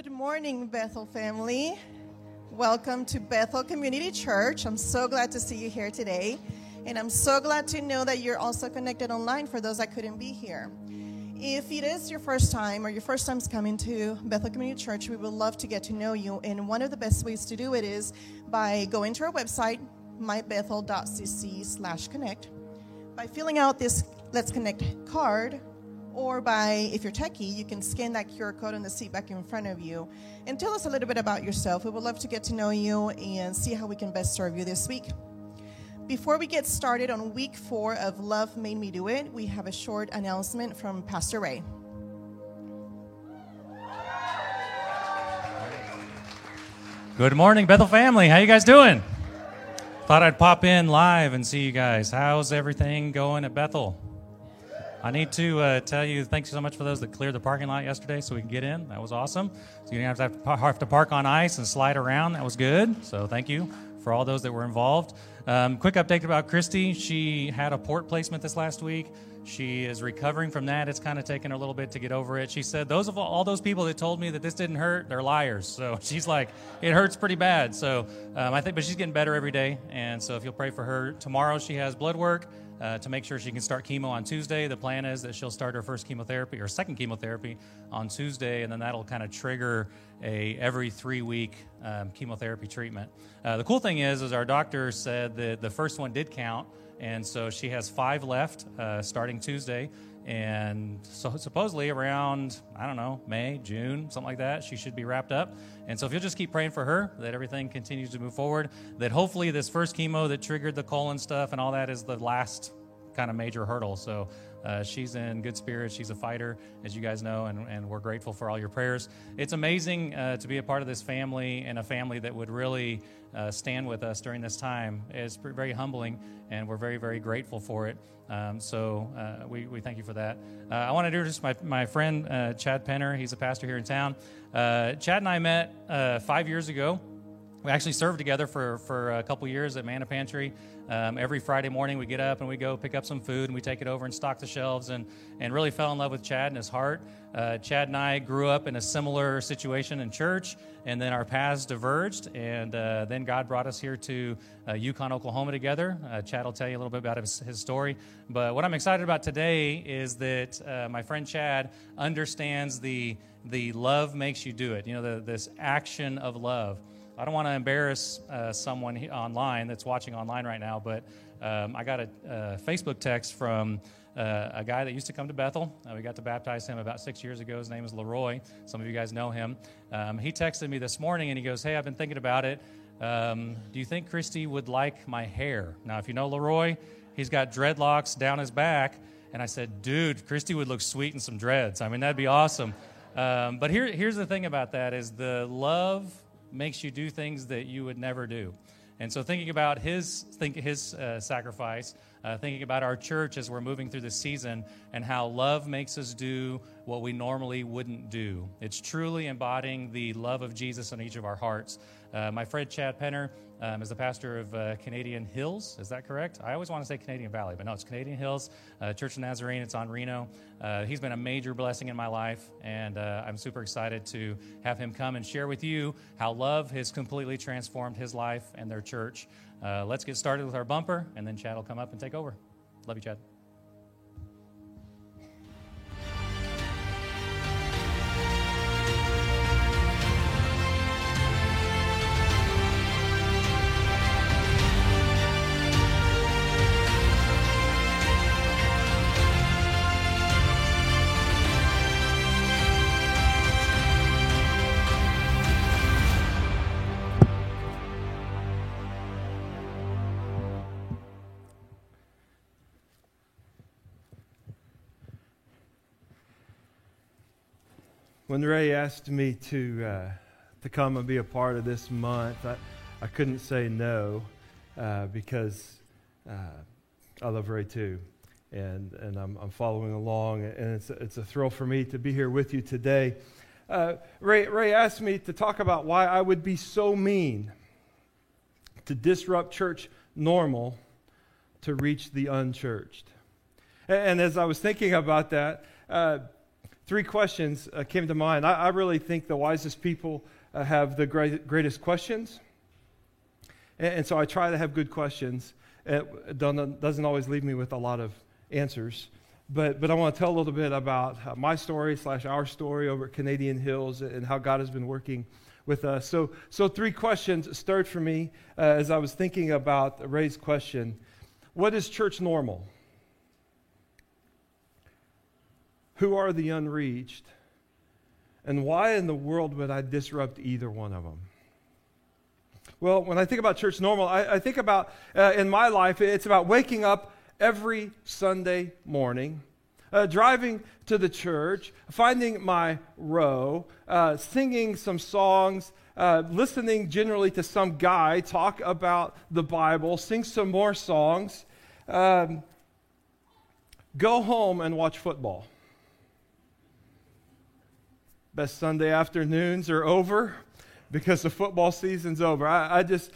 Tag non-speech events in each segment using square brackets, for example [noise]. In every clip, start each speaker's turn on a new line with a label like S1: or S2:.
S1: Good morning, Bethel family. Welcome to Bethel Community Church. I'm so glad to see you here today. And I'm so glad to know that you're also connected online for those that couldn't be here. If it is your first time or your first time's coming to Bethel Community Church, we would love to get to know you. And one of the best ways to do it is by going to our website, mybethel.cc slash connect, by filling out this Let's Connect card, or by, if you're techie, you can scan that QR code on the seat back in front of you and tell us a little bit about yourself. We would love to get to know you and see how we can best serve you this week. Before we get started on week four of Love Made Me Do It, we have a short announcement from Pastor Ray.
S2: Good morning, Bethel family. How you guys doing? Thought I'd pop in live and see you guys. How's everything going at Bethel? I need to uh, tell you thanks so much for those that cleared the parking lot yesterday so we can get in. That was awesome. So you didn't have to, have to park on ice and slide around. That was good. So thank you for all those that were involved. Um, quick update about Christy. She had a port placement this last week. She is recovering from that. It's kind of taken her a little bit to get over it. She said, "Those of all, all those people that told me that this didn't hurt, they're liars." So [laughs] she's like, "It hurts pretty bad." So um, I think, but she's getting better every day. And so if you'll pray for her tomorrow, she has blood work uh, to make sure she can start chemo on Tuesday. The plan is that she'll start her first chemotherapy or second chemotherapy on Tuesday, and then that'll kind of trigger a every three week um, chemotherapy treatment. Uh, the cool thing is, is our doctor said that the first one did count, and so she has five left uh, starting Tuesday. And so supposedly around, I don't know, May, June, something like that, she should be wrapped up. And so if you'll just keep praying for her, that everything continues to move forward, that hopefully this first chemo that triggered the colon stuff and all that is the last kind of major hurdle. So uh, she's in good spirits. She's a fighter, as you guys know, and, and we're grateful for all your prayers. It's amazing uh, to be a part of this family and a family that would really uh, stand with us during this time. It's very humbling, and we're very, very grateful for it. Um, so uh, we, we thank you for that. Uh, I want to introduce my, my friend uh, Chad Penner. He's a pastor here in town. Chad and I met five years ago we actually served together for, for a couple years at Manna Pantry. Um, every Friday morning, we get up and we go pick up some food and we take it over and stock the shelves and, and really fell in love with Chad and his heart. Uh, Chad and I grew up in a similar situation in church, and then our paths diverged. And uh, then God brought us here to uh, Yukon, Oklahoma together. Uh, Chad will tell you a little bit about his, his, story. But what I'm excited about today is that uh, my friend Chad understands the, the love makes you do it, you know, the, this action of love. I don't want to embarrass uh, someone online that's watching online right now, but um, I got a, a, Facebook text from uh, a guy that used to come to Bethel. Uh, we got to baptize him about six years ago. His name is Leroy. Some of you guys know him. Um, he texted me this morning and he goes, Hey, I've been thinking about it. Um, do you think Christy would like my hair? Now, if you know Leroy, he's got dreadlocks down his back. And I said, Dude, Christy would look sweet in some dreads. I mean, that'd be awesome. Um, but here, here's the thing about that is the love makes you do things that you would never do. And so, thinking about his, think, his uh, sacrifice, uh, thinking about our church as we're moving through the season, and how love makes us do what we normally wouldn't do. It's truly embodying the love of Jesus in each of our hearts. Uh, my friend Chad Penner um, is the pastor of uh, Canadian Hills. Is that correct? I always want to say Canadian Valley, but no, it's Canadian Hills uh, Church of Nazarene. It's on Reno. Uh, he's been a major blessing in my life, and uh, I'm super excited to have him come and share with you how love has completely transformed his life and their church. Uh, let's get started with our bumper, and then Chad will come up and take over. Love you, Chad.
S3: When Ray asked me to, uh, to come and be a part of this month, I, I couldn't say no uh, because uh, I love Ray too. And, and I'm, I'm following along, and it's, it's a thrill for me to be here with you today. Uh, Ray, Ray asked me to talk about why I would be so mean to disrupt church normal to reach the unchurched. And, and as I was thinking about that, uh, three questions uh, came to mind. I, I, really think the wisest people uh, have the great, greatest questions. And, and, so I try to have good questions. It doesn't always leave me with a lot of answers. But, but I want to tell a little bit about uh, my story slash our story over at Canadian Hills and how God has been working with us. So, so three questions stirred for me uh, as I was thinking about Ray's question. What is church normal? Who are the unreached? And why in the world would I disrupt either one of them? Well, when I think about church normal, I, I think about uh, in my life, it's about waking up every Sunday morning, uh, driving to the church, finding my row, uh, singing some songs, uh, listening generally to some guy talk about the Bible, sing some more songs, um, go home and watch football. Best Sunday afternoons are over because the football season's over. I, I just,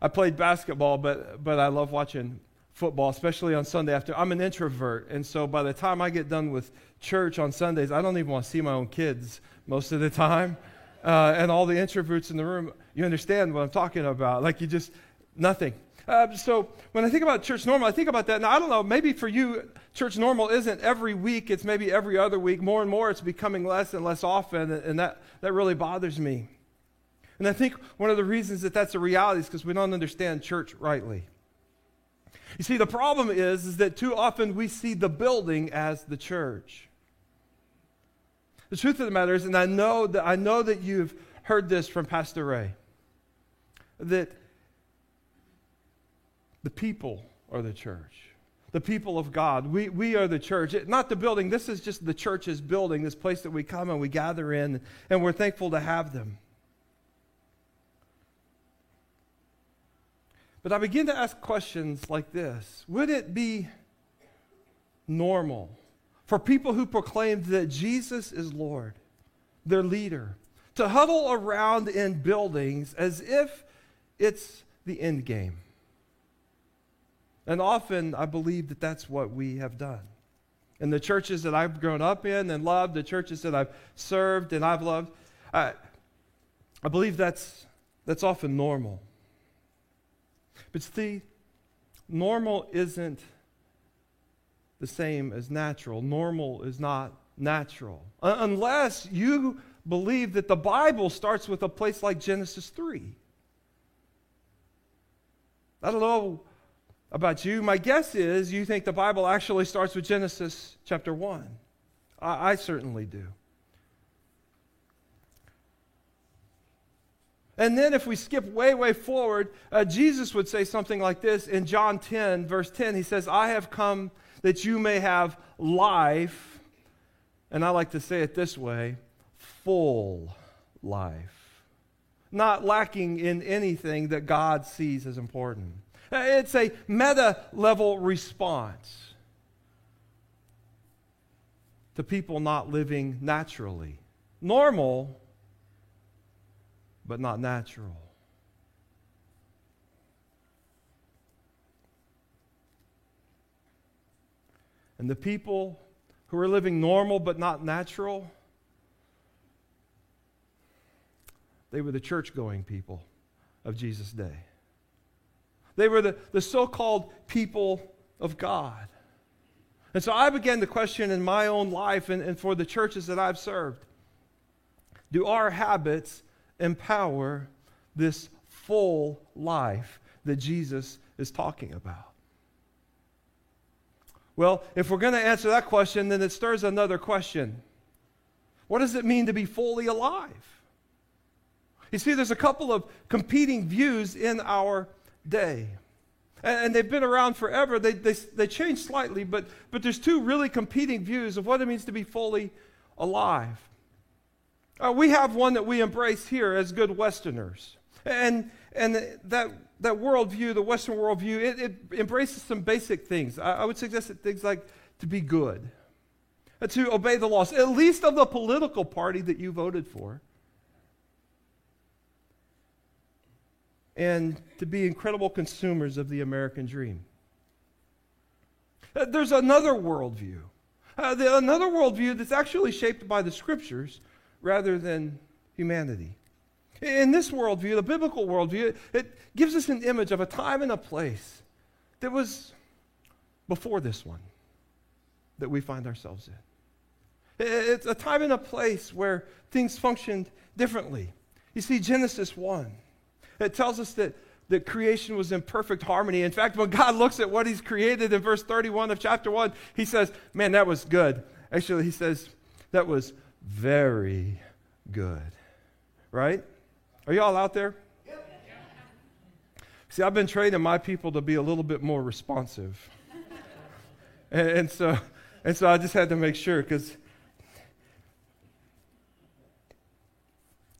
S3: I played basketball, but, but I love watching football, especially on Sunday after. I'm an introvert, and so by the time I get done with church on Sundays, I don't even want to see my own kids most of the time. Uh, and all the introverts in the room, you understand what I'm talking about. Like you just, nothing. Uh, so when I think about church normal, I think about that. Now, I don't know, maybe for you, church normal isn't every week, it's maybe every other week. More and more, it's becoming less and less often, and that, that really bothers me. And I think one of the reasons that that's a reality is because we don't understand church rightly. You see, the problem is, is that too often we see the building as the church. The truth of the matter is, and I know that I know that you've heard this from Pastor Ray, that the people are the church. The people of God. We, we are the church. Not the building. This is just the church's building, this place that we come and we gather in, and we're thankful to have them. But I begin to ask questions like this Would it be normal for people who proclaimed that Jesus is Lord, their leader, to huddle around in buildings as if it's the end game? And often I believe that that's what we have done. In the churches that I've grown up in and loved, the churches that I've served and I've loved, I, I believe that's, that's often normal. But see, normal isn't the same as natural. Normal is not natural. unless you believe that the Bible starts with a place like Genesis 3. I don't know about you. My guess is you think the Bible actually starts with Genesis chapter 1. I, I certainly do. And then, if we skip way, way forward, uh, Jesus would say something like this in John 10, verse 10. He says, I have come that you may have life. And I like to say it this way full life. Not lacking in anything that God sees as important. Uh, it's a meta level response to people not living naturally. Normal, but not natural. And the people who are living normal but not natural, they were the church going people of Jesus' day. They were the, the so called people of God. And so I began to question in my own life and, and for the churches that I've served do our habits empower this full life that Jesus is talking about? Well, if we're going to answer that question, then it stirs another question. What does it mean to be fully alive? You see, there's a couple of competing views in our day. And, and they've been around forever. They, they, they change slightly, but, but there's two really competing views of what it means to be fully alive. Uh, we have one that we embrace here as good Westerners. And, and that, that worldview, the Western worldview, it, it embraces some basic things. I, I would suggest that things like to be good, uh, to obey the laws, at least of the political party that you voted for. And to be incredible consumers of the American dream. Uh, there's another worldview Uh, the, another worldview that's actually shaped by the scriptures rather than humanity. In this worldview, the biblical worldview, it, it gives us an image of a time and a place that was before this one that we find ourselves in. It's a time and a place where things functioned differently. You see, Genesis 1, it tells us that, that creation was in perfect harmony. In fact, when God looks at what He's created in verse 31 of chapter 1, He says, Man, that was good. Actually, He says, That was very good. Right? Are y'all out there? See, I've been training my people to be a little bit more responsive. [laughs] and, and, so, and so I just had to make sure because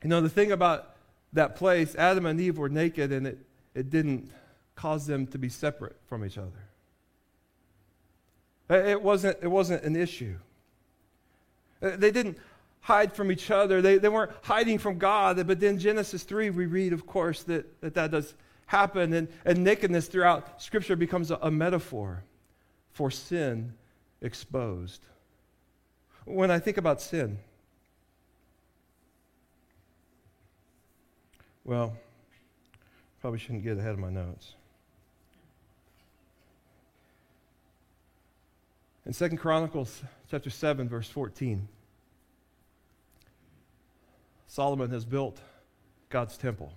S3: You know, the thing about that place, Adam and Eve were naked and it, it didn't cause them to be separate from each other. It wasn't, it wasn't an issue. Uh, they didn't hide from each other. They, they weren't hiding from God. But then Genesis 3, we read, of course, that that, that does happen. And, and nakedness throughout Scripture becomes a, a metaphor for sin exposed. When I think about sin, Well, probably shouldn't get ahead of my notes. In 2 Chronicles chapter 7 verse 14, Solomon has built God's temple.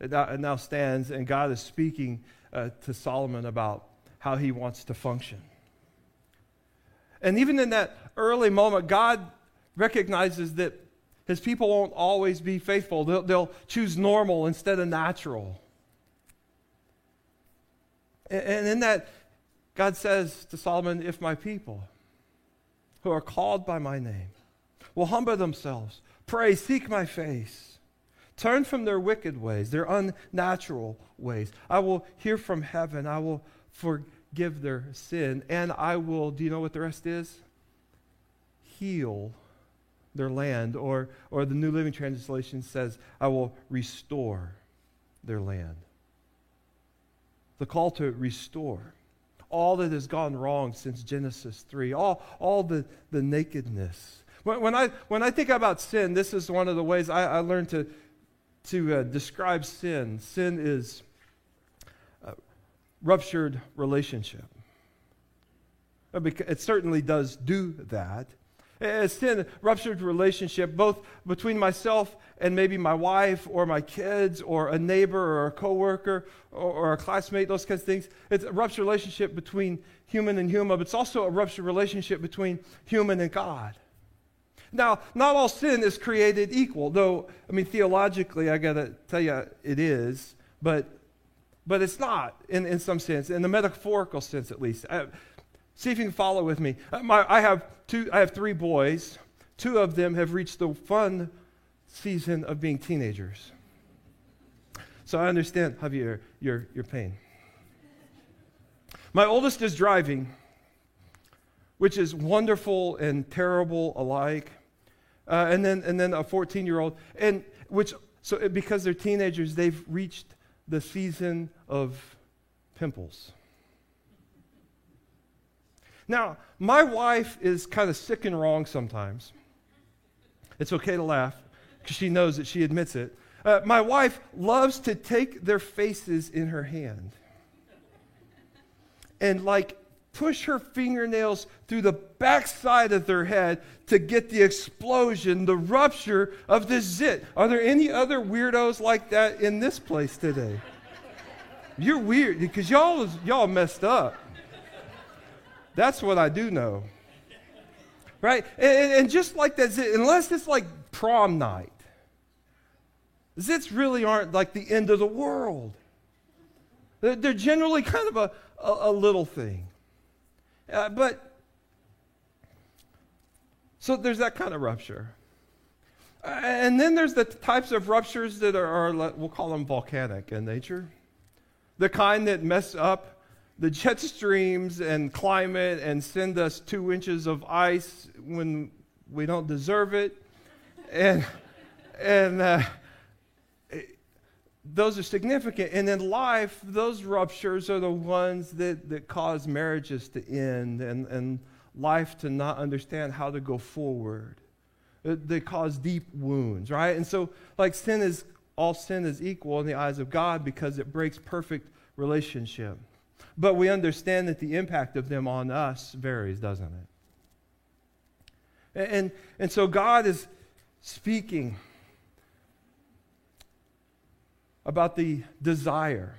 S3: It now, it now stands, and God is speaking uh, to Solomon about how he wants to function. And even in that early moment, God recognizes that his people won't always be faithful, they'll, they'll choose normal instead of natural. And, and in that, God says to Solomon, If my people who are called by my name will humble themselves, pray, seek my face, turn from their wicked ways, their unnatural ways, I will hear from heaven, I will forgive their sin, and I will, do you know what the rest is? Heal their land. Or, or the New Living Translation says, I will restore their land. The call to restore. All that has gone wrong since Genesis 3, all, all the, the nakedness. When, when, I, when I think about sin, this is one of the ways I, I learned to, to uh, describe sin. Sin is a ruptured relationship. It certainly does do that. As sin ruptured relationship, both between myself and maybe my wife or my kids or a neighbor or a coworker or, or a classmate, those kinds of things. It's a ruptured relationship between human and human, but it's also a ruptured relationship between human and God. Now, not all sin is created equal, though, I mean, theologically, I got to tell you, it is, but, but it's not in, in some sense, in the metaphorical sense at least. I, See if you can follow with me. Uh, my, I, have two, I have three boys. Two of them have reached the fun season of being teenagers. So I understand, Javier, your, your pain. My oldest is driving, which is wonderful and terrible alike. Uh, and, then, and then a 14 year old, and which, so because they're teenagers, they've reached the season of pimples. Now, my wife is kind of sick and wrong sometimes. It's okay to laugh because she knows that she admits it. Uh, my wife loves to take their faces in her hand and like push her fingernails through the backside of their head to get the explosion, the rupture of the zit. Are there any other weirdos like that in this place today? You're weird because y'all y'all messed up. That's what I do know. Right? And, and just like that, unless it's like prom night, zits really aren't like the end of the world. They're, generally kind of a, a, a little thing. Uh, but, so there's that kind of rupture. Uh, and then there's the types of ruptures that are, are, we'll call them volcanic in nature. The kind that mess up the jet streams and climate and send us two inches of ice when we don't deserve it. And, and uh, those are significant. And in life, those ruptures are the ones that, that cause marriages to end and, and life to not understand how to go forward. They cause deep wounds, right? And so, like, sin is, all sin is equal in the eyes of God because it breaks perfect relationship. But we understand that the impact of them on us varies, doesn't it? And, and so God is speaking about the desire,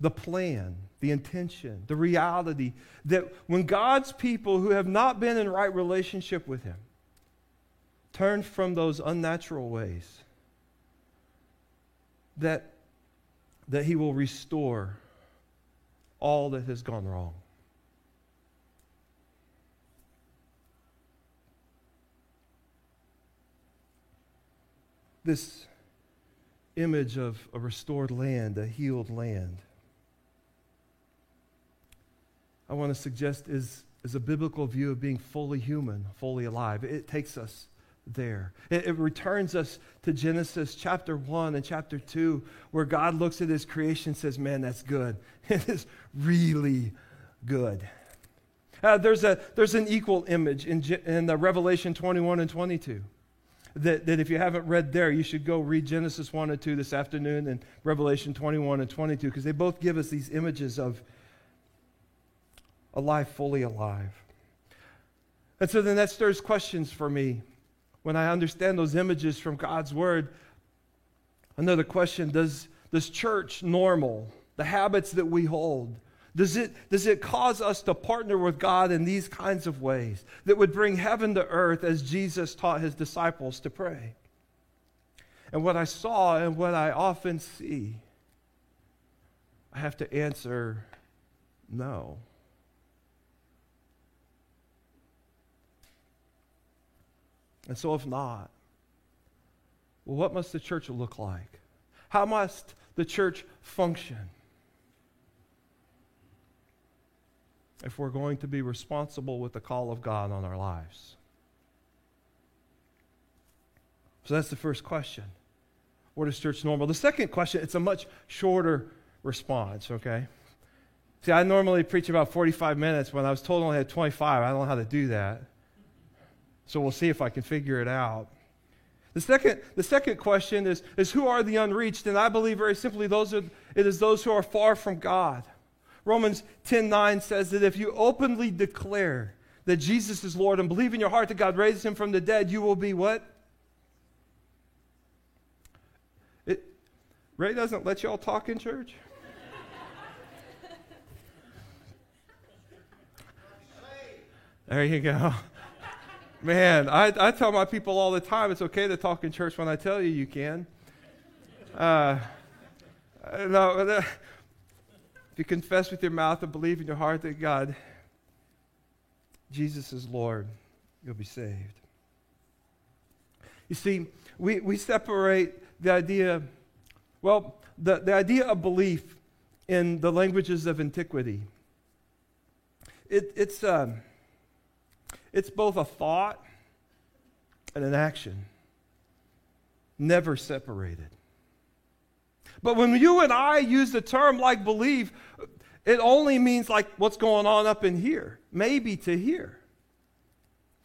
S3: the plan, the intention, the reality that when God's people who have not been in right relationship with Him turn from those unnatural ways, that, that He will restore all that has gone wrong. This image of a restored land, a healed land, I want to suggest is, is a biblical view of being fully human, fully alive. It takes us there. It, it, returns us to Genesis chapter 1 and chapter 2, where God looks at his creation and says, Man, that's good. [laughs] It is really good. Uh, there's, a, there's an equal image in, in uh, Revelation 21 and 22 that, that if you haven't read there, you should go read Genesis 1 and 2 this afternoon and Revelation 21 and 22 because they both give us these images of a life fully alive. And so then that stirs questions for me when I understand those images from God's Word. Another question Does, does church normal, the habits that we hold, does it, does it cause us to partner with God in these kinds of ways that would bring heaven to earth as Jesus taught his disciples to pray? And what I saw and what I often see, I have to answer no. And so, if not, well, what must the church look like? How must the church function? if we're going to be responsible with the call of God on our lives? So that's the first question. What is church normal? The second question, it's a much shorter response, okay? See, I normally preach about 45 minutes. When I was told I only had 25, I don't know how to do that. So we'll see if I can figure it out. The second, the second question is, is who are the unreached? And I believe very simply those are, it is those who are far from God. Romans 10:9 says that if you openly declare that Jesus is Lord and believe in your heart that God raised him from the dead, you will be what? It, Ray doesn't let y'all talk in church? [laughs] There you go. Man, I, I tell my people all the time it's okay to talk in church when I tell you you can. Uh, no, if you confess with your mouth and believe in your heart that God, Jesus is Lord, you'll be saved. You see, we, we separate the idea, well, the, the idea of belief in the languages of antiquity. It, it's, um, it's both a thought and an action, never separated. But when you and I use the term like believe, it only means like what's going on up in here, maybe to here.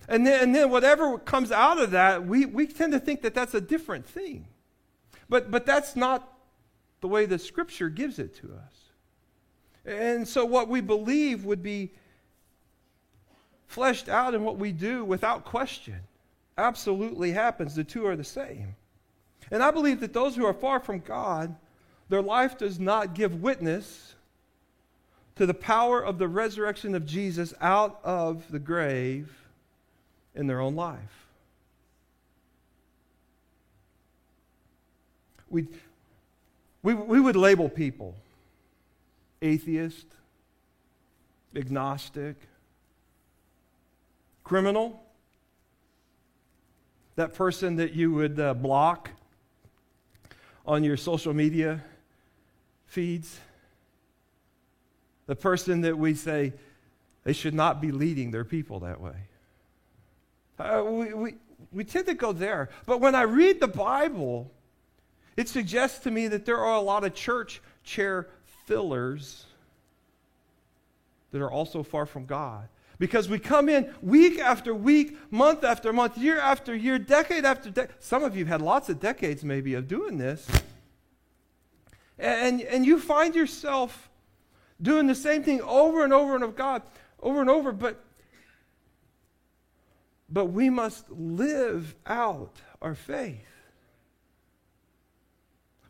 S3: And then, and then whatever comes out of that, we, we tend to think that that's a different thing. But, but that's not the way the scripture gives it to us. And so what we believe would be fleshed out in what we do without question. Absolutely happens. The two are the same. And I believe that those who are far from God their life does not give witness to the power of the resurrection of Jesus out of the grave in their own life. We, we, we would label people atheist, agnostic, criminal, that person that you would uh, block on your social media feeds. The person that we say they should not be leading their people that way. Uh, we, we, we tend to go there. But when I read the Bible, It suggests to me that there are a lot of church chair fillers that are also far from God. Because we come in week after week, month after month, year after year, decade after decade. Some of you have had lots of decades, maybe, of doing this. And, and you find yourself doing the same thing over and over and of God, over and over, but but we must live out our faith.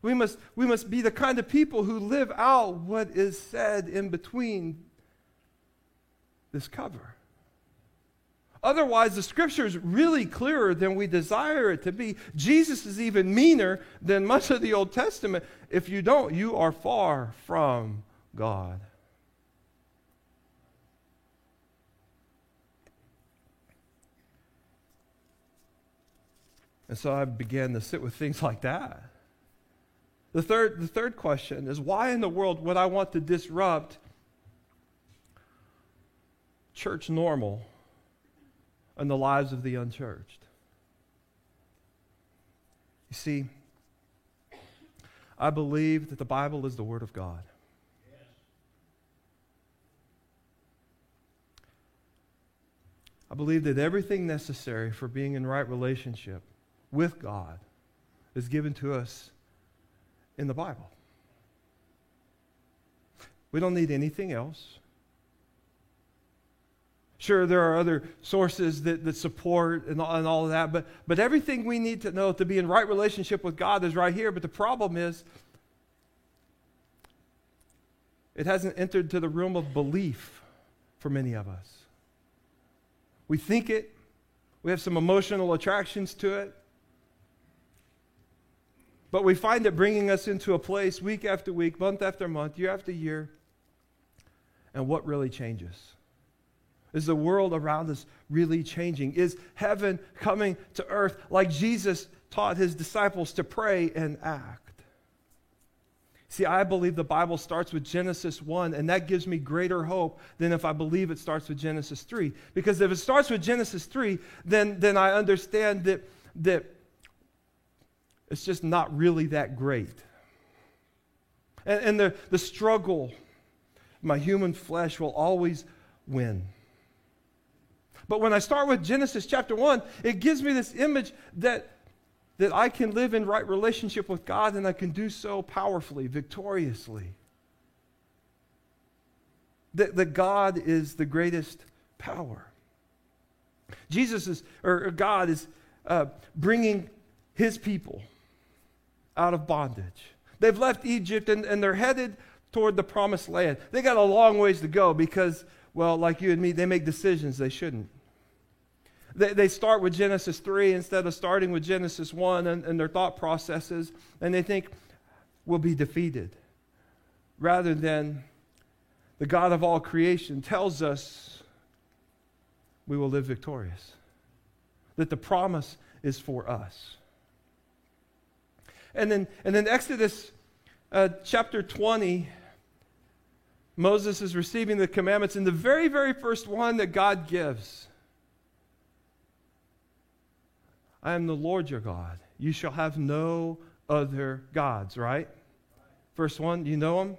S3: We must, we must be the kind of people who live out what is said in between this cover. Otherwise, the scripture is really clearer than we desire it to be. Jesus is even meaner than much of the Old Testament. If you don't, you are far from God. And so I began to sit with things like that. The third, the third question is why in the world would I want to disrupt church normal and the lives of the unchurched? You see, I believe that the Bible is the Word of God. I believe that everything necessary for being in right relationship with God is given to us in the Bible. We don't need anything else. Sure, there are other sources that, that support and, and all of that, but, but everything we need to know to be in right relationship with God is right here. But the problem is, it hasn't entered to the realm of belief for many of us. We think it, we have some emotional attractions to it, but we find it bringing us into a place week after week, month after month, year after year. And what really changes? Is the world around us really changing? Is heaven coming to earth like Jesus taught his disciples to pray and act? See, I believe the Bible starts with Genesis 1, and that gives me greater hope than if I believe it starts with Genesis 3. Because if it starts with Genesis 3, then, then I understand that, that it's just not really that great. And, and the, the struggle, my human flesh will always win. But when I start with Genesis chapter 1, it gives me this image that, that I can live in right relationship with God and I can do so powerfully, victoriously. That, that God is the greatest power. Jesus is, or God is uh, bringing his people out of bondage. They've left Egypt and, and they're headed toward the promised land. They got a long ways to go because, well, like you and me, they make decisions they shouldn't. They, they start with Genesis 3 instead of starting with Genesis 1 and, and their thought processes, and they think we'll be defeated. Rather than the God of all creation tells us we will live victorious, that the promise is for us. And then, and then Exodus uh, chapter 20, Moses is receiving the commandments, and the very, very first one that God gives I am the Lord your God. You shall have no other gods, right? First one, you know them?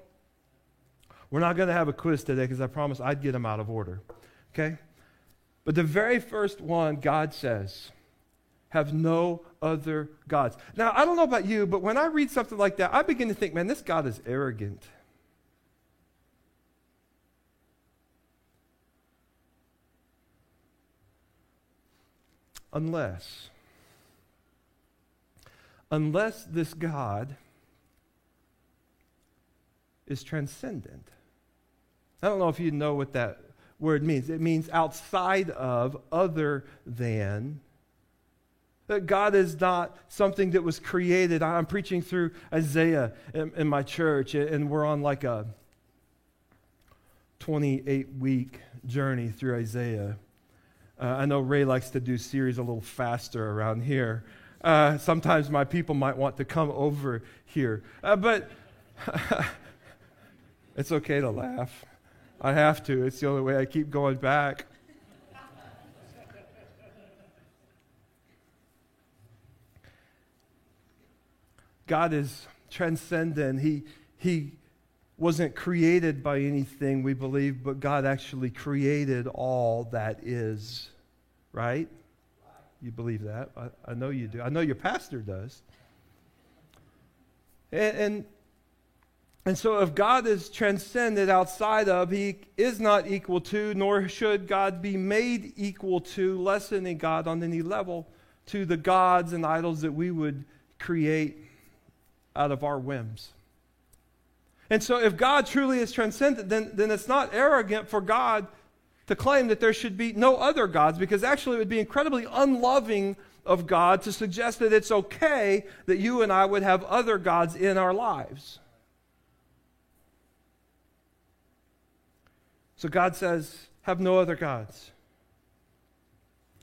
S3: We're not going to have a quiz today because I promised I'd get them out of order. Okay? But the very first one, God says, have no other gods. Now, I don't know about you, but when I read something like that, I begin to think, man, this God is arrogant. Unless, unless this God is transcendent. I don't know if you know what that word means. It means outside of, other than, that God is not something that was created. I'm preaching through Isaiah in, in my church, and we're on like a 28 week journey through Isaiah. Uh, I know Ray likes to do series a little faster around here. Uh, sometimes my people might want to come over here. Uh, but [laughs] it's okay to laugh. I have to. It's the only way I keep going back. God is transcendent. He, he wasn't created by anything, we believe, but God actually created all that is. Right? You believe that? I, I know you do. I know your pastor does. And, and, and so, if God is transcended outside of, he is not equal to, nor should God be made equal to, lessening God on any level to the gods and idols that we would create out of our whims. And so, if God truly is transcendent, then, then it's not arrogant for God to claim that there should be no other gods, because actually it would be incredibly unloving of God to suggest that it's okay that you and I would have other gods in our lives. So God says, have no other gods.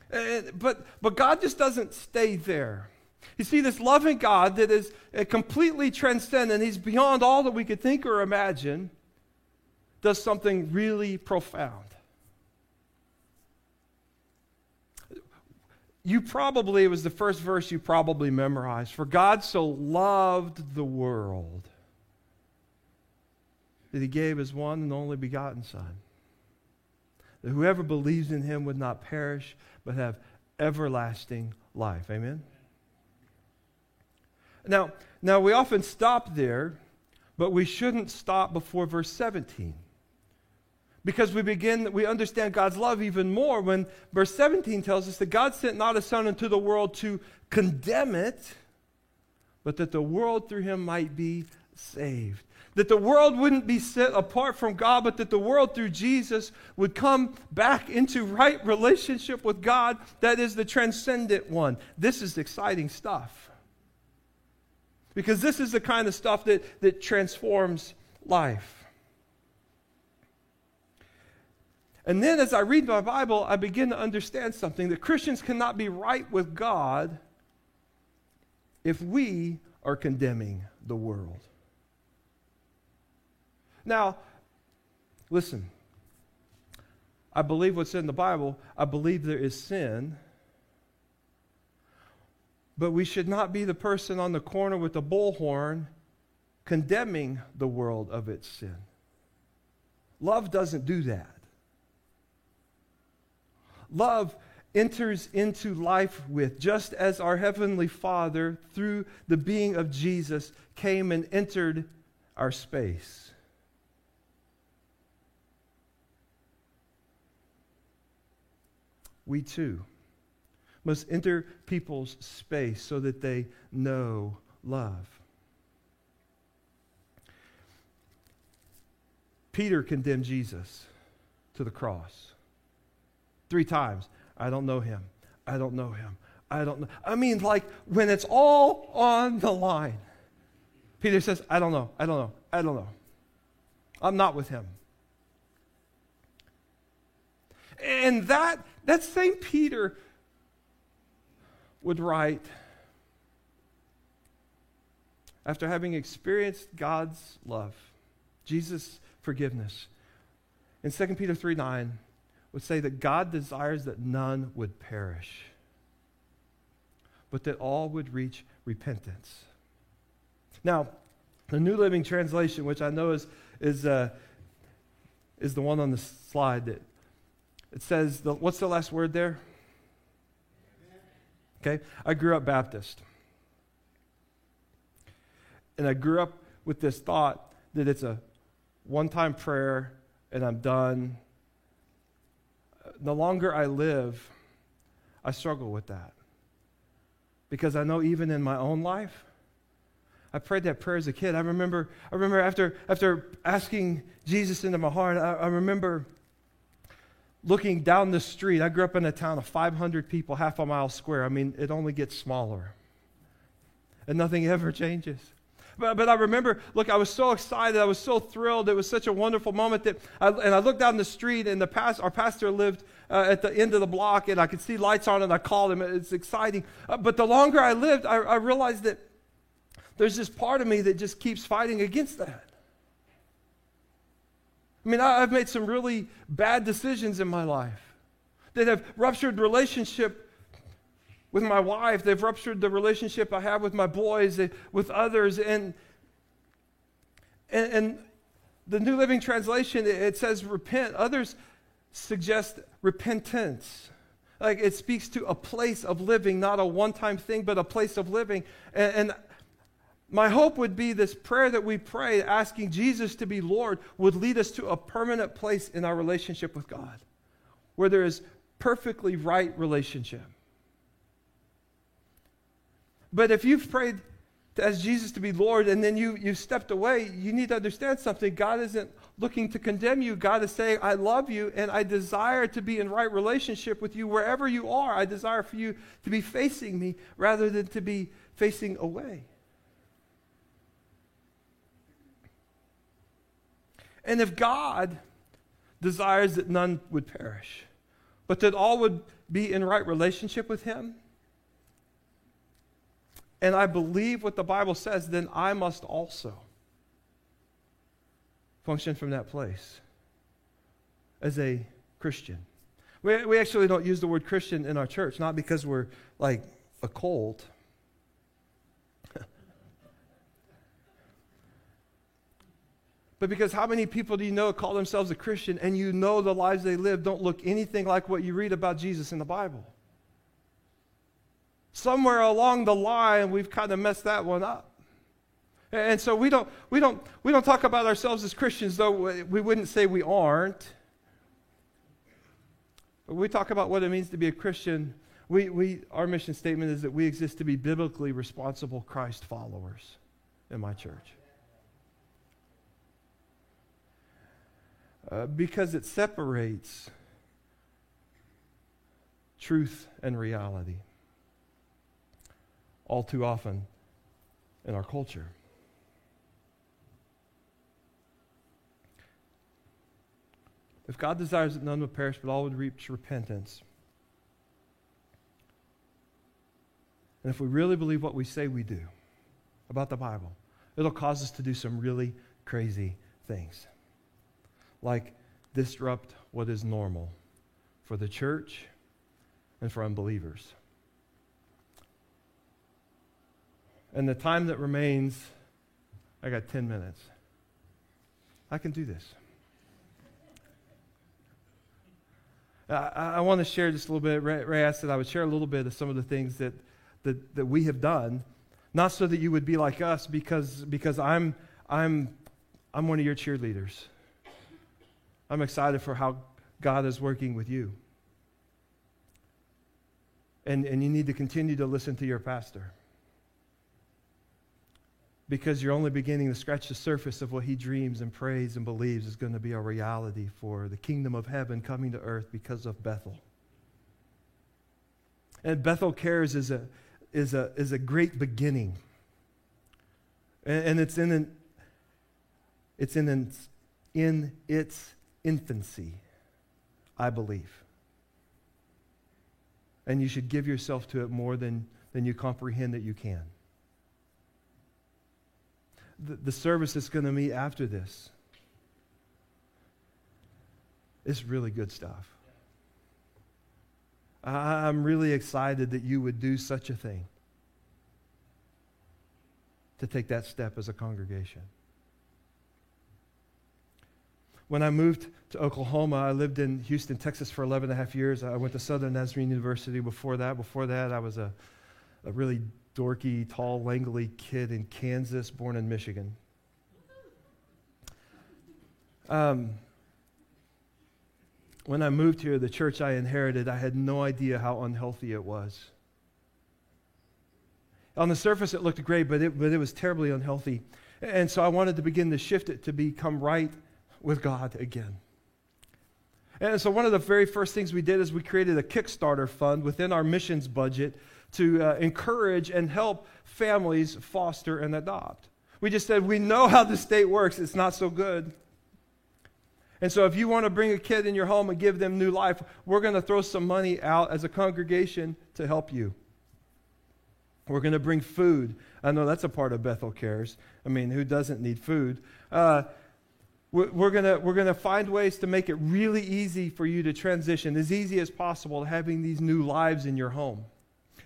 S3: But, but God just doesn't stay there. You see, this loving God that is uh, completely transcendent, He's beyond all that we could think or imagine, does something really profound. You probably, it was the first verse you probably memorized. For God so loved the world that He gave His one and only begotten Son, that whoever believes in Him would not perish, but have everlasting life. Amen? Now, now we often stop there, but we shouldn't stop before verse 17. Because we begin, we understand God's love even more when verse 17 tells us that God sent not a son into the world to condemn it, but that the world through him might be saved. That the world wouldn't be set apart from God, but that the world through Jesus would come back into right relationship with God that is the transcendent one. This is exciting stuff because this is the kind of stuff that, that transforms life. And then as I read my Bible, I begin to understand something that Christians cannot be right with God if we are condemning the world. Now, listen. I believe what's in the Bible. I believe there is sin. But we should not be the person on the corner with the bullhorn condemning the world of its sin. Love doesn't do that. Love enters into life with, just as our Heavenly Father, through the being of Jesus, came and entered our space. We too must enter people's space so that they know love. Peter condemned Jesus to the cross three times. I don't know him. I don't know him. I don't know. I mean, like when it's all on the line, Peter says, I don't know. I don't know. I don't know. I'm not with him. And that, that same Peter would write after having experienced God's love, Jesus' forgiveness, in 2 Peter 3 9, would say that God desires that none would perish, but that all would reach repentance. Now, the New Living Translation, which I know is, is, uh, is the one on the slide, that it says, the, what's the last word there? Okay? I grew up Baptist. And I grew up with this thought that it's a one time prayer and I'm done. The longer I live, I struggle with that. Because I know even in my own life, I prayed that prayer as a kid. I remember, I remember after, after asking Jesus into my heart, I, I remember looking down the street, I grew up in a town of 500 people, half a mile square. I mean, it only gets smaller. And nothing ever [laughs] changes. But, but I remember, look, I was so excited. I was so thrilled. It was such a wonderful moment that, I, and I looked down the street, and the past, our pastor lived uh, at the end of the block, and I could see lights on, and I called him. It's exciting. Uh, but the longer I lived, I, I realized that there's this part of me that just keeps fighting against that. I mean, I've made some really bad decisions in my life that have ruptured relationship with my wife. They've ruptured the relationship I have with my boys, eh, with others. And, and, and the New Living Translation, it says repent. Others suggest repentance. Like it speaks to a place of living, not a one time thing, but a place of living. And, and, my hope would be this prayer that we pray, asking Jesus to be Lord, would lead us to a permanent place in our relationship with God, where there is perfectly right relationship. But if you've prayed to Jesus to be Lord and then you, you stepped away, you need to understand something. God isn't looking to condemn you. God is saying, I love you and I desire to be in right relationship with you wherever you are. I desire for you to be facing me rather than to be facing away. And if God desires that none would perish, but that all would be in right relationship with Him, and I believe what the Bible says, then I must also function from that place as a Christian. We, we actually don't use the word Christian in our church, not because we're like a cult. [laughs] but because how many people do you know call themselves a Christian and you know the lives they live don't look anything like what you read about Jesus in the Bible? Somewhere along the line, we've kind of messed that one up. And so we don't, we don't, we don't talk about ourselves as Christians, though we wouldn't say we aren't. But we talk about what it means to be a Christian. We, we, our mission statement is that we exist to be biblically responsible Christ followers in my church. Uh, because it separates truth and reality all too often in our culture. If God desires that none would perish, but all would reach repentance, and if we really believe what we say we do about the Bible, it'll cause us to do some really crazy things. Like disrupt what is normal for the church and for unbelievers. And the time that remains, I got 10 minutes. I can do this. I, I want to share just a little bit. Ray, Ray asked that I would share a little bit of some of the things that, that, that we have done, not so that you would be like us, because, because I'm, I'm, I'm one of your cheerleaders. I'm excited for how God is working with you. And, and you need to continue to listen to your pastor because you're only beginning to scratch the surface of what he dreams and prays and believes is going to be a reality for the kingdom of heaven coming to earth because of Bethel. And Bethel Cares is a, is a, is a great beginning. And, and it's, in an, it's in, an, in its infancy, I believe. And you should give yourself to it more than, than you comprehend that you can the, the service that's going to meet after this. It's really good stuff. I'm really excited that you would do such a thing to take that step as a congregation. When I moved to Oklahoma, I lived in Houston, Texas for 11 and a half years. I went to Southern Nazarene University before that. Before that, I was a, a really dorky, tall, langly kid in Kansas, born in Michigan. Um, when I moved here, the church I inherited, I had no idea how unhealthy it was. On the surface, it looked great, but it, but it was terribly unhealthy. And so I wanted to begin to shift it to become right with God again. And so one of the very first things we did is we created a Kickstarter fund within our missions budget to uh, encourage and help families foster and adopt. We just said, we know how the state works, it's not so good. And so, if you want to bring a kid in your home and give them new life, we're going to throw some money out as a congregation to help you. We're going to bring food. I know that's a part of Bethel Cares. I mean, who doesn't need food? Uh, we're going we're to find ways to make it really easy for you to transition, as easy as possible, to having these new lives in your home.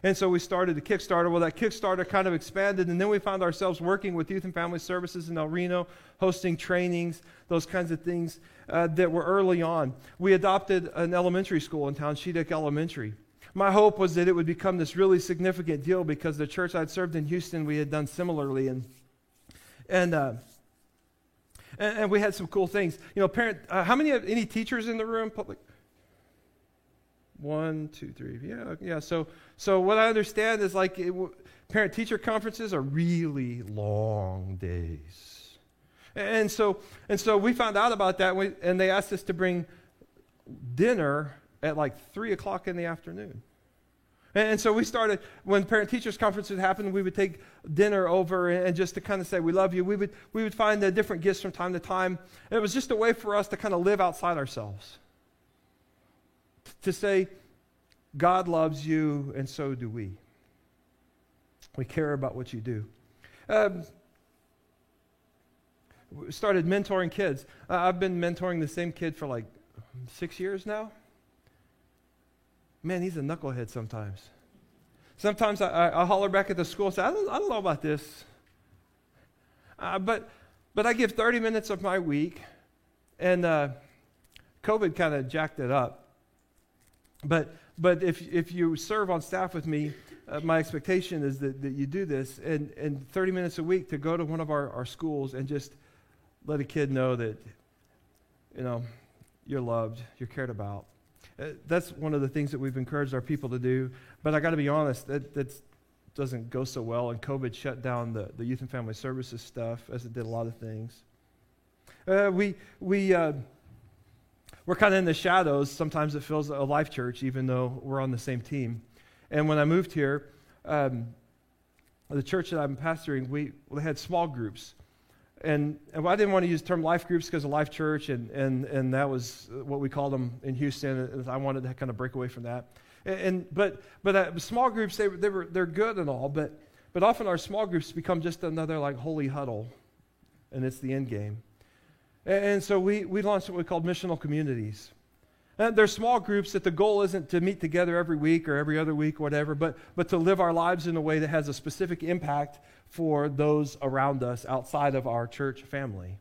S3: And so we started the Kickstarter. Well, that Kickstarter kind of expanded, and then we found ourselves working with Youth and Family Services in El Reno, hosting trainings, those kinds of things uh, that were early on. We adopted an elementary school in town, Shedeck Elementary. My hope was that it would become this really significant deal because the church I'd served in Houston, we had done similarly. And, and, uh, and, we had some cool things. You know, parent, uh, how many, any teachers in the room? Public? One, two, three. Yeah, yeah. So, so what I understand is like parent teacher conferences are really long days. And so, and so we found out about that, and, we, and they asked us to bring dinner at like 3 o'clock in the afternoon. And, so we started, when parent teachers conferences happened, we would take dinner over and, just to kind of say, we love you. We would, we would find the different gifts from time to time. And it was just a way for us to kind of live outside ourselves. To say, God loves you, and so do we. We care about what you do. Um, started mentoring kids. Uh, I've been mentoring the same kid for like six years now man, he's a knucklehead sometimes. Sometimes I, I, I holler back at the school and say, I don't, I don't know about this. Uh, but, but I give 30 minutes of my week, and uh, COVID kind of jacked it up. But, but if, if you serve on staff with me, uh, my expectation is that, that you do this, and, and 30 minutes a week to go to one of our, our schools and just let a kid know that, you know, you're loved, you're cared about. Uh, that's one of the things that we've encouraged our people to do. But I got to be honest, that that doesn't go so well. And COVID shut down the, the youth and family services stuff, as it did a lot of things. Uh, we we uh, we're kind of in the shadows. Sometimes it feels a life church, even though we're on the same team. And when I moved here, um, the church that I'm pastoring, we, we had small groups and, and I didn't want to use the term life groups because of Life Church, and, and, and that was what we called them in Houston. And I wanted to kind of break away from that. And, and but but uh, small groups they, they were they're good and all, but but often our small groups become just another like holy huddle, and it's the end game. And, so we we launched what we called missional communities. And they're small groups that the goal isn't to meet together every week or every other week, or whatever, but, but to live our lives in a way that has a specific impact for those around us outside of our church family.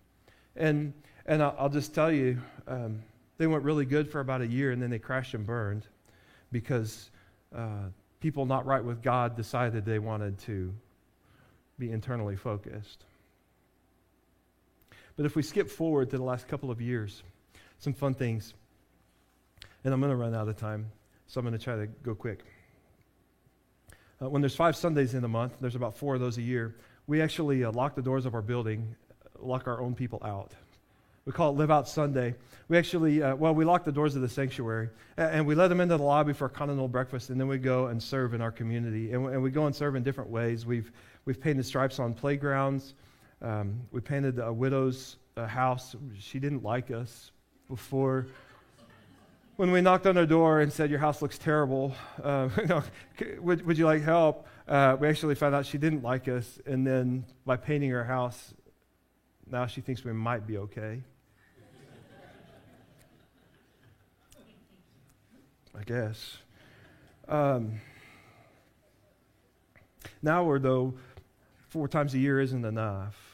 S3: And, and I'll, I'll just tell you, um, they went really good for about a year and then they crashed and burned because uh, people not right with God decided they wanted to be internally focused. But if we skip forward to the last couple of years, some fun things. And I'm going to run out of time, so I'm going to try to go quick. Uh, when there's five Sundays in a month, there's about four of those a year, we actually uh, lock the doors of our building, lock our own people out. We call it Live Out Sunday. We actually, uh, well, we lock the doors of the sanctuary and we let them into the lobby for a continental breakfast, and then we go and serve in our community. And, and we go and serve in different ways. We've, we've painted stripes on playgrounds. Um, we painted a widow's uh, house. She didn't like us before when we knocked on her door and said, Your house looks terrible, uh, [laughs] would, would you like help? Uh, we actually found out she didn't like us. And then by painting her house, now she thinks we might be okay. I guess. Um, now though, four times a year isn't enough.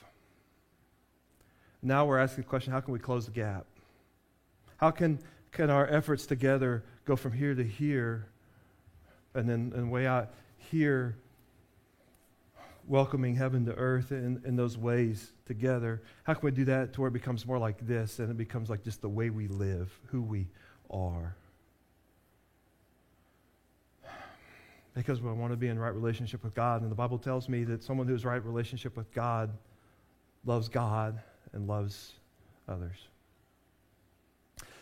S3: Now we're asking the question how can we close the gap? How can can our efforts together go from here to here and then and way out here welcoming heaven to earth in, in those ways together? How can we do that to where it becomes more like this and it becomes like just the way we live who we are? Because we want to be in right relationship with god. And the bible tells me that someone who's right relationship with god loves god and loves others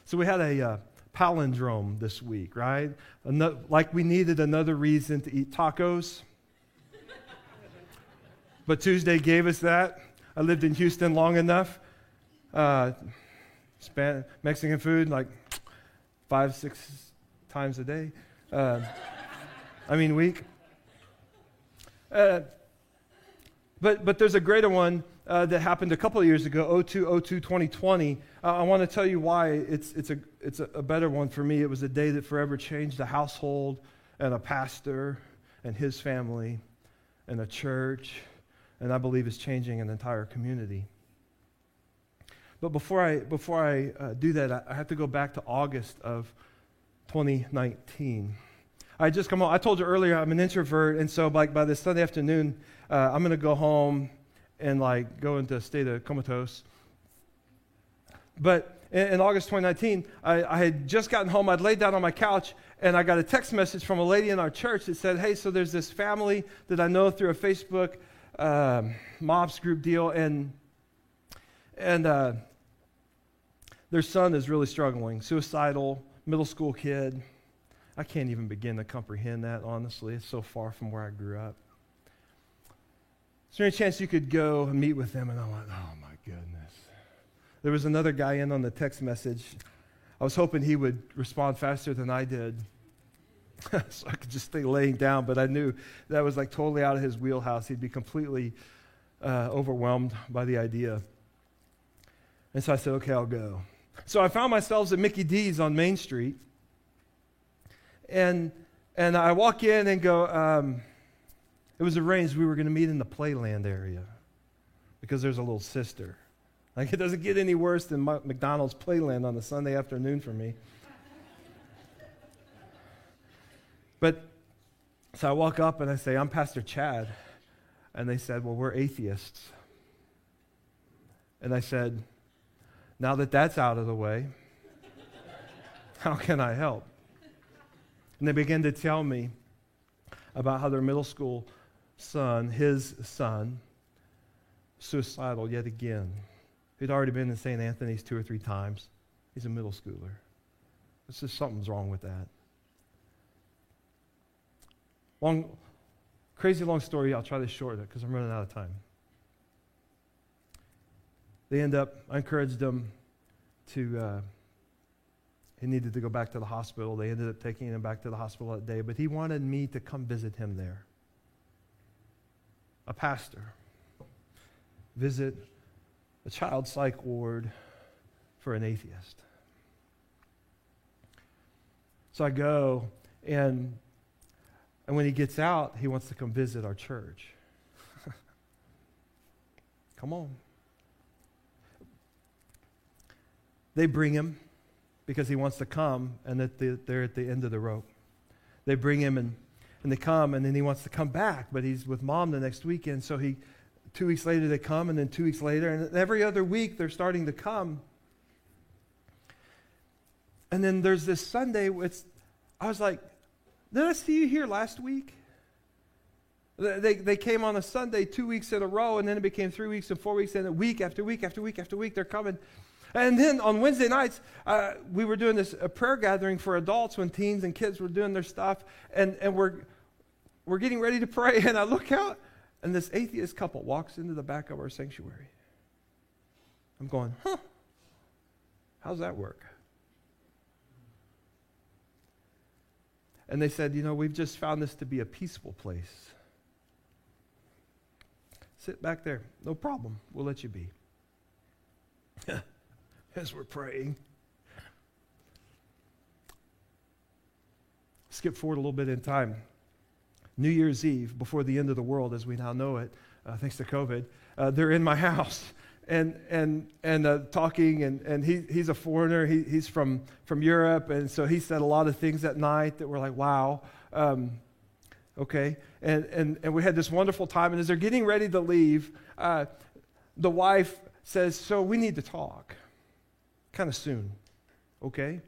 S3: so we had a uh, palindrome this week, right? Another, like we needed another reason to eat tacos. [laughs] but Tuesday gave us that. I lived in Houston long enough. Uh, Mexican food like five, six times a day. Uh, I mean, week. Uh, but, but there's a greater one uh, that happened a couple of years ago, 02, 02, 2020. Uh, I want to tell you why it's, it's, a, it's a better one for me. It was a day that forever changed a household and a pastor and his family and a church, and I believe is changing an entire community. But before I, before I uh, do that, I, I have to go back to August of 2019. I just come home. I told you earlier I'm an introvert, and so like by this Sunday afternoon, uh, I'm going to go home and like go into a state of comatose. But in, in August 2019, I, I, had just gotten home. I'd laid down on my couch, and I got a text message from a lady in our church that said, "Hey, so there's this family that I know through a Facebook um, mobs group deal, and and uh, their son is really struggling, suicidal, middle school kid." I can't even begin to comprehend that, honestly. It's so far from where I grew up. Is there any chance you could go and meet with them? And I'm like, oh my goodness. There was another guy in on the text message. I was hoping he would respond faster than I did. [laughs] so I could just stay laying down, but I knew that was like totally out of his wheelhouse. He'd be completely uh, overwhelmed by the idea. And so I said, okay, I'll go. So I found myself at Mickey D's on Main Street and and I walk in and go. Um, it was arranged we were going to meet in the playland area because there's a little sister. Like it doesn't get any worse than McDonald's playland on a Sunday afternoon for me. but so I walk up and I say, "I'm Pastor Chad," and they said, "Well, we're atheists." And I said, "Now that that's out of the way, how can I help?" And they began to tell me about how their middle school son, his son, suicidal yet again. He'd already been in St. Anthony's two or three times. He's a middle schooler. It's just something's wrong with that. Long, crazy long story. I'll try to shorten it because I'm running out of time. They end up, I encouraged them to uh, he needed to go back to the hospital. They ended up taking him back to the hospital that day, but he wanted me to come visit him there. A pastor. Visit a child psych ward for an atheist. So I go, and, and when he gets out, he wants to come visit our church. [laughs] come on. They bring him because he wants to come and that they're at the end of the rope. They bring him and, and they come and then he wants to come back, but he's with mom the next weekend. So he, two weeks later they come and then two weeks later and every other week they're starting to come. And then there's this Sunday, it's, I was like, did I see you here last week? They, they came on a Sunday two weeks in a row, and then it became three weeks and four weeks, and a week after week after week after week, they're coming. And then on Wednesday nights, uh, we were doing this a prayer gathering for adults when teens and kids were doing their stuff, and, and we're, we're getting ready to pray. And I look out, and this atheist couple walks into the back of our sanctuary. I'm going, huh, how's that work? And they said, you know, we've just found this to be a peaceful place. Sit back there. No problem. We'll let you be. [laughs] as we're praying. Skip forward a little bit in time. New Year's Eve, before the end of the world as we now know it, uh, thanks to COVID, uh, they're in my [laughs] house. And and and uh, talking and and he he's a foreigner. He, he's from from Europe. And so he said a lot of things that night that were like wow um, okay. And and and we had this wonderful time. And as they're getting ready to leave uh, the wife says so we need to talk. Kind of soon, okay?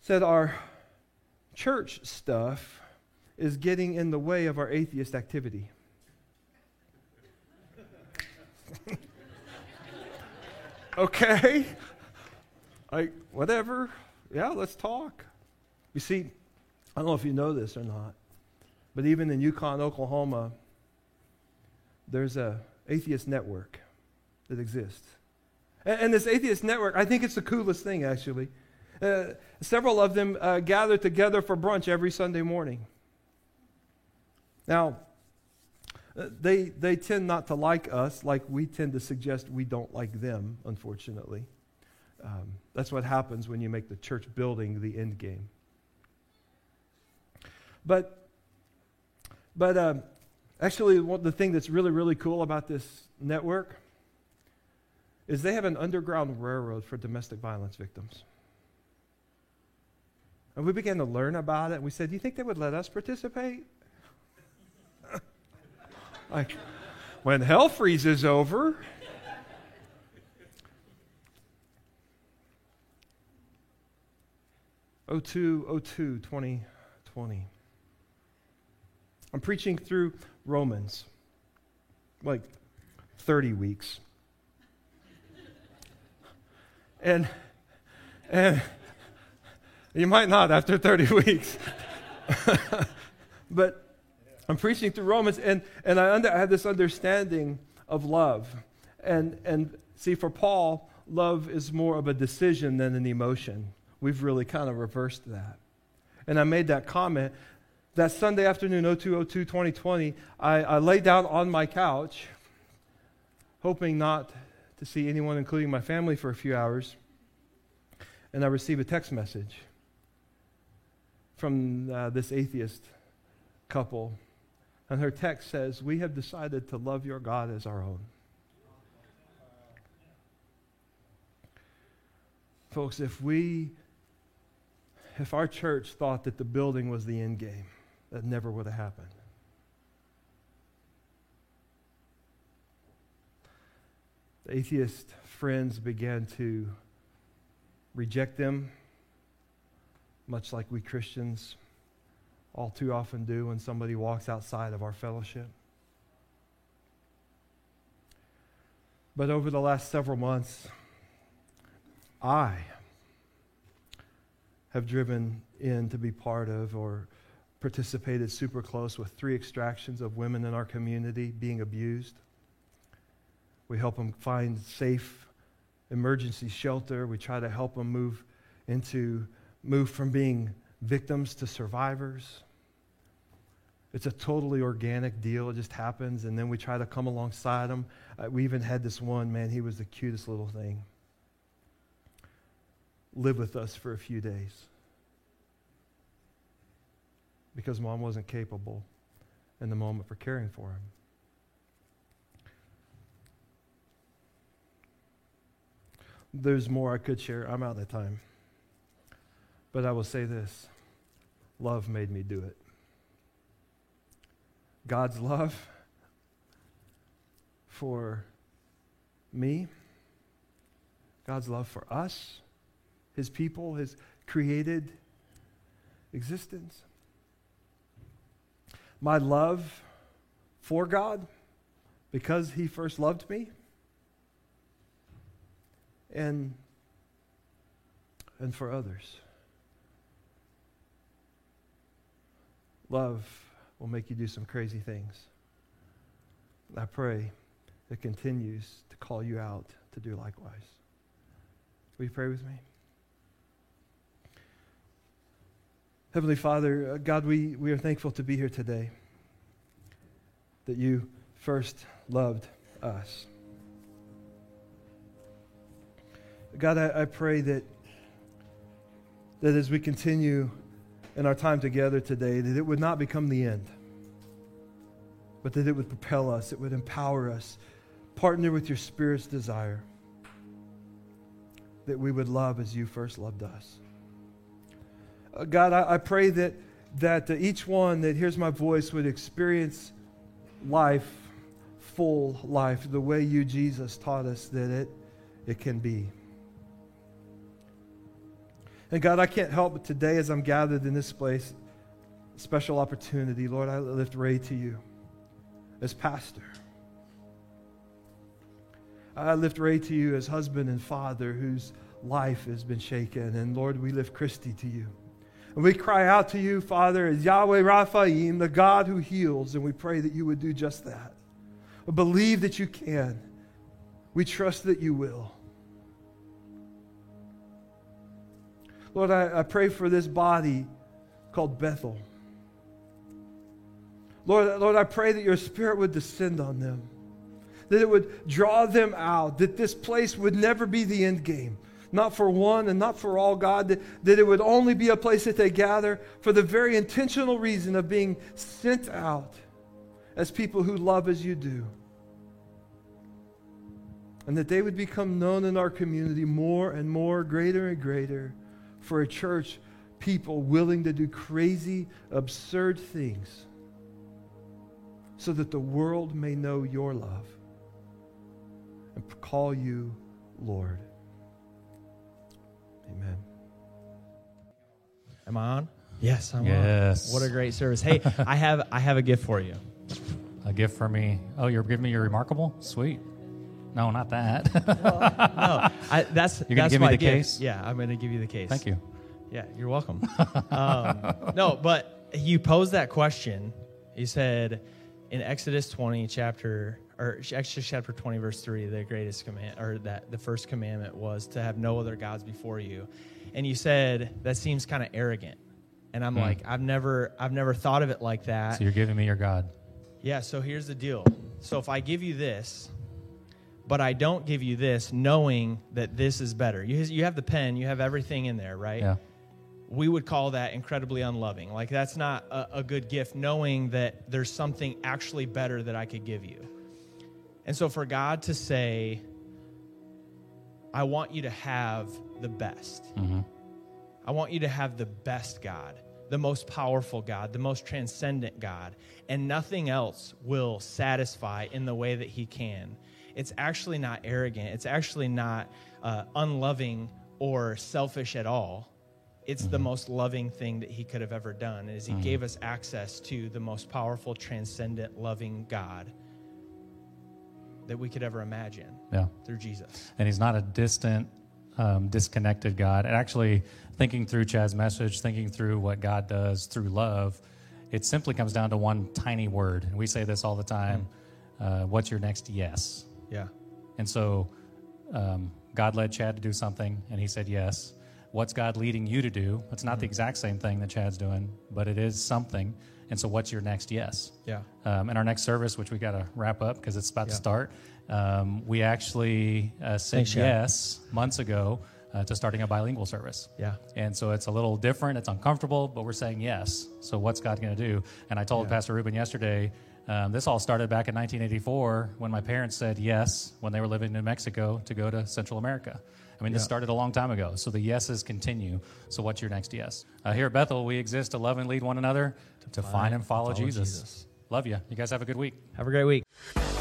S3: Said our church stuff is getting in the way of our atheist activity. [laughs] okay? Like, whatever. Yeah, let's talk. You see, I don't know if you know this or not, but even in Yukon, Oklahoma, there's a atheist network that exists. And, and this atheist network, I think it's the coolest thing, actually. Uh, several of them uh, gather together for brunch every Sunday morning. Now, uh, they, they tend not to like us like we tend to suggest we don't like them, unfortunately. Um, that's what happens when you make the church building the end game. But But um, actually, the thing that's really, really cool about this network is they have an underground railroad for domestic violence victims. And we began to learn about it. And we said, Do you think they would let us participate? Like, when hell freezes over. Oh two, oh two, 2020. I'm preaching through Romans, like 30 weeks. And, and you might not after 30 [laughs] weeks. [laughs] but I'm preaching through Romans, and, and I, under, I have this understanding of love. And, and see, for Paul, love is more of a decision than an emotion. We've really kind of reversed that. And I made that comment that Sunday afternoon, 0202 2020, I, I lay down on my couch, hoping not to see anyone, including my family, for a few hours. And I receive a text message from uh, this atheist couple. And her text says, We have decided to love your God as our own. Folks, if we, if our church thought that the building was the end game, that never would have happened. The atheist friends began to reject them, much like we Christians all too often do when somebody walks outside of our fellowship. But over the last several months, I have driven in to be part of or participated super close with three extractions of women in our community being abused. We help them find safe emergency shelter. We try to help them move into move from being victims to survivors. It's a totally organic deal. It just happens, and then we try to come alongside them. Uh, we even had this one man. He was the cutest little thing. Live with us for a few days because mom wasn't capable in the moment for caring for him. There's more I could share. I'm out of time. But I will say this love made me do it. God's love for me, God's love for us, His people, His created existence my love for God because He first loved me. And, and for others. Love will make you do some crazy things. I pray it continues to call you out to do likewise. Will you pray with me? Heavenly Father, uh, God, we, we are thankful to be here today. That you first loved us. God, I, I pray that, that as we continue in our time together today, that it would not become the end, but that it would propel us, it would empower us, partner with your Spirit's desire, that we would love as you first loved us. Uh, God, I, I, pray that, that uh, each one that hears my voice would experience life, full life, the way you, Jesus, taught us that it, it can be. And God, I can't help but today, as I'm gathered in this place, special opportunity, Lord, I lift Ray to you as pastor. I lift Ray to you as husband and father whose life has been shaken. And Lord, we lift Christy to you. And we cry out to you, Father, as Yahweh Raphaim, the God who heals, and we pray that you would do just that. We believe that you can. We trust that you will. Lord, I, I pray for this body called Bethel. Lord, Lord, I pray that your spirit would descend on them, that it would draw them out, that this place would never be the end game, not for one and not for all, God, that, that it would only be a place that they gather for the very intentional reason of being sent out as people who love as you do. And that they would become known in our community more and more, greater and greater, for a church, people willing to do crazy, absurd things so that the world may know your love and call you Lord. Amen.
S4: Am I on? Yes, I'm
S2: Yes.
S4: on. What a great service. Hey, [laughs] I have I have a gift for you.
S2: A gift for me. Oh, you're giving me your reMarkable? Sweet. No, not that. [laughs]
S4: No, I, that's
S2: You're gonna
S4: that's
S2: give me
S4: my
S2: the
S4: gift.
S2: case?
S4: Yeah, I'm going to give you the case.
S2: Thank you.
S4: Yeah, you're welcome. [laughs] um, no, but you posed that question. You said in Exodus 20, chapter or Exodus chapter 20, verse 3, the greatest command or that the first commandment was to have no other gods before you. And you said that seems kind of arrogant. And I'm
S2: Hmm.
S4: like, I've never I've never thought of it like that.
S2: So you're giving me your God.
S4: Yeah, so here's the deal. So if I give you this, but I don't give you this, knowing that this is better, you, you have the pen, you have everything in there, right?
S2: Yeah.
S4: We would call that incredibly unloving. Like, that's not a, a good gift, knowing that there's something actually better that I could give you. And so for God to say, I want you to have the best.
S2: hmm
S4: I want you to have the best God, the most powerful God, the most transcendent God, and nothing else will satisfy in the way that He can. It's actually not arrogant. It's actually not uh, unloving or selfish at all. It's the most loving thing that He could have ever done. Is He gave us access to the most powerful, transcendent, loving God that we could ever imagine
S2: Yeah.
S4: through Jesus.
S2: and he's not a distant, um, disconnected God. And actually, thinking through Chad's message, thinking through what God does through love, it simply comes down to one tiny word. And we say this all the time uh, What's your next yes?
S4: Yeah.
S2: And so um, God led Chad to do something, and he said yes. What's God leading you to do? It's not the exact same thing that Chad's doing, but it is something. And so, what's your next yes?
S4: Yeah.
S2: Um, in our next service, which we got to wrap up because it's about
S4: Yeah.
S2: to start, um, we actually uh, said
S4: Thanks, Chad.
S2: yes months ago uh, to starting a bilingual service.
S4: Yeah.
S2: And so it's a little different, it's uncomfortable, but we're saying yes. So what's God going to do? And I told
S4: Yeah.
S2: Pastor Ruben yesterday, um, this all started back in 1984 when my parents said yes when they were living in New Mexico to go to Central America. I mean, this
S4: Yeah.
S2: started a long time ago. So the yeses continue. So what's your next yes? Uh, here at Bethel, we exist to love and lead one another, to, find and follow,
S4: follow
S2: Jesus.
S4: Jesus.
S2: Love you. You guys have a good week.
S4: Have a great week.